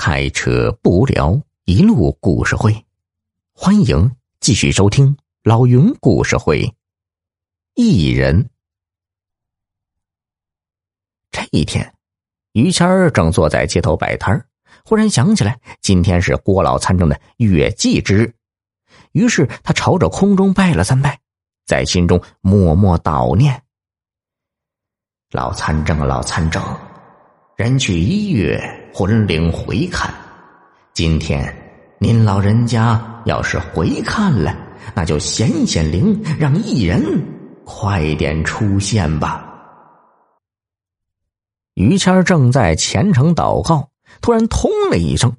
开车不无聊，一路故事会，欢迎继续收听老云故事会。一人，这一天，于谦儿正坐在街头摆摊儿，忽然想起来今天是郭老参政的月祭之日，于是他朝着空中拜了三拜，在心中默默悼念：“老参政，老参政。”人去一月，魂灵回看。今天您老人家要是回看了，那就显显灵，让艺人快点出现吧。于谦正在虔诚祷告，突然“通”了一声，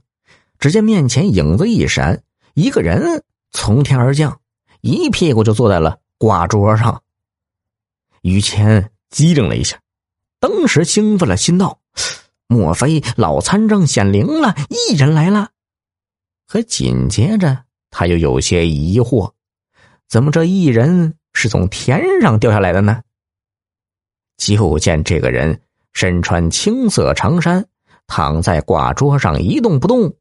只见面前影子一闪，一个人从天而降，一屁股就坐在了挂桌上。于谦机灵了一下，当时兴奋了，心道。莫非老参政显灵了？异人来了。可紧接着他又有些疑惑：怎么这异人是从天上掉下来的呢？就见这个人身穿青色长衫，躺在挂桌上一动不动。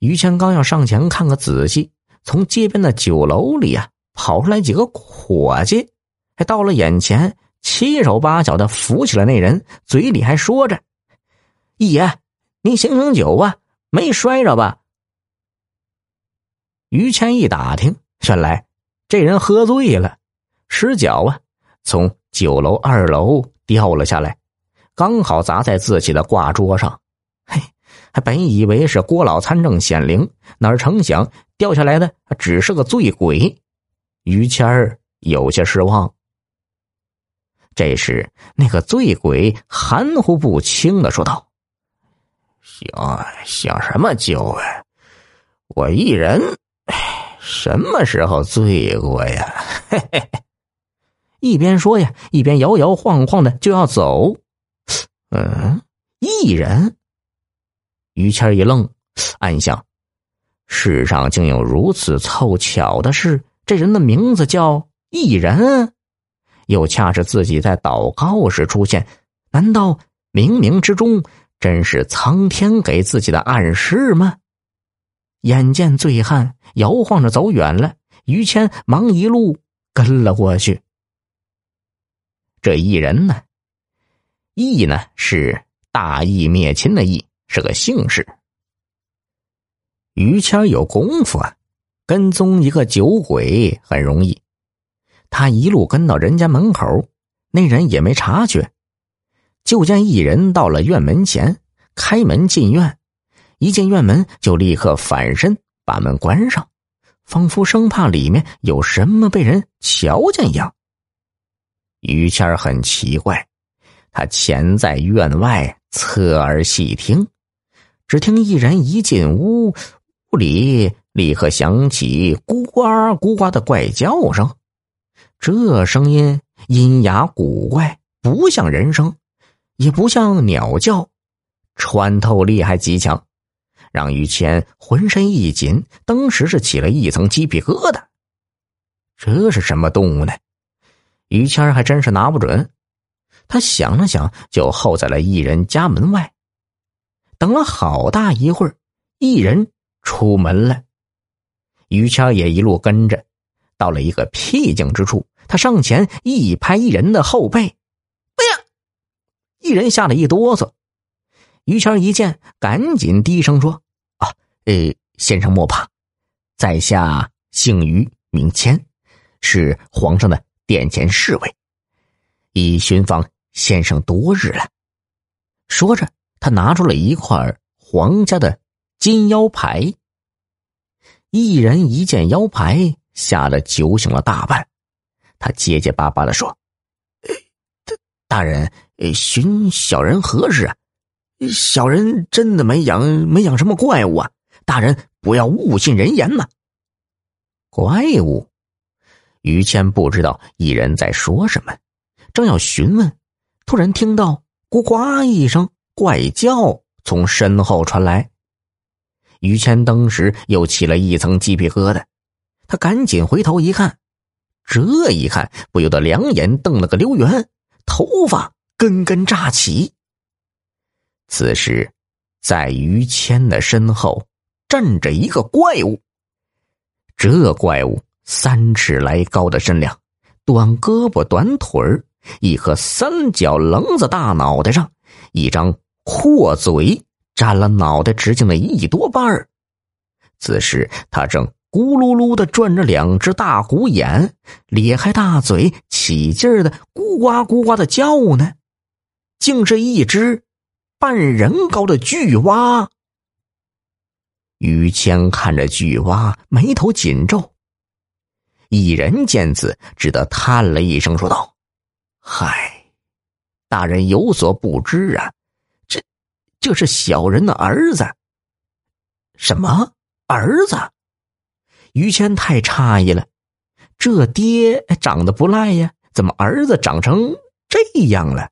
于谦刚要上前看个仔细，从街边的酒楼里啊跑出来几个伙计，还到了眼前，七手八脚的扶起了那人，嘴里还说着。一爷，您醒醒酒啊，没摔着吧？于谦一打听，原来这人喝醉了，失脚啊，从酒楼二楼掉了下来，刚好砸在自己的挂桌上。嘿，还本以为是郭老参政显灵，哪成想掉下来的只是个醉鬼。于谦儿有些失望。这时，那个醉鬼含糊不清的说道。想想什么酒啊！我一人什么时候醉过呀？嘿嘿嘿！一边说呀，一边摇摇晃晃的就要走。嗯，一人。于谦一愣，暗想：世上竟有如此凑巧的事。这人的名字叫一人，又恰是自己在祷告时出现。难道冥冥之中？真是苍天给自己的暗示吗？眼见醉汉摇晃着走远了，于谦忙一路跟了过去。这一人呢，义呢是大义灭亲的义，是个姓氏。于谦有功夫啊，跟踪一个酒鬼很容易。他一路跟到人家门口，那人也没察觉。就见一人到了院门前，开门进院，一进院门就立刻反身把门关上，仿佛生怕里面有什么被人瞧见一样。于谦很奇怪，他潜在院外侧耳细听，只听一人一进屋，屋里立刻响起咕呱咕呱的怪叫声，这声音阴哑古怪，不像人声。也不像鸟叫，穿透力还极强，让于谦浑身一紧，当时是起了一层鸡皮疙瘩。这是什么动物呢？于谦还真是拿不准。他想了想，就候在了一人家门外，等了好大一会儿，一人出门了。于谦也一路跟着，到了一个僻静之处，他上前一拍一人的后背。一人吓了一哆嗦，于谦一见，赶紧低声说：“啊，呃，先生莫怕，在下姓于，名谦，是皇上的殿前侍卫，已寻访先生多日了。”说着，他拿出了一块皇家的金腰牌。一人一见腰牌，吓得酒醒了大半，他结结巴巴的说：“大人。”寻小人何事啊？小人真的没养没养什么怪物啊！大人不要误信人言呐！怪物？于谦不知道一人在说什么，正要询问，突然听到“咕呱”一声怪叫从身后传来。于谦当时又起了一层鸡皮疙瘩，他赶紧回头一看，这一看不由得两眼瞪了个溜圆，头发。根根乍起。此时，在于谦的身后站着一个怪物。这怪物三尺来高的身量，短胳膊短腿儿，一颗三角棱子大脑袋上，一张阔嘴占了脑袋直径的一多半儿。此时他正咕噜噜的转着两只大虎眼，咧开大嘴，起劲儿的咕呱咕呱的叫呢，竟是一只半人高的巨蛙。于谦看着巨蛙，眉头紧皱。蚁人见此，只得叹了一声，说道：“嗨，大人有所不知啊，这这是小人的儿子。什么儿子？”于谦太诧异了，这爹长得不赖呀，怎么儿子长成这样了？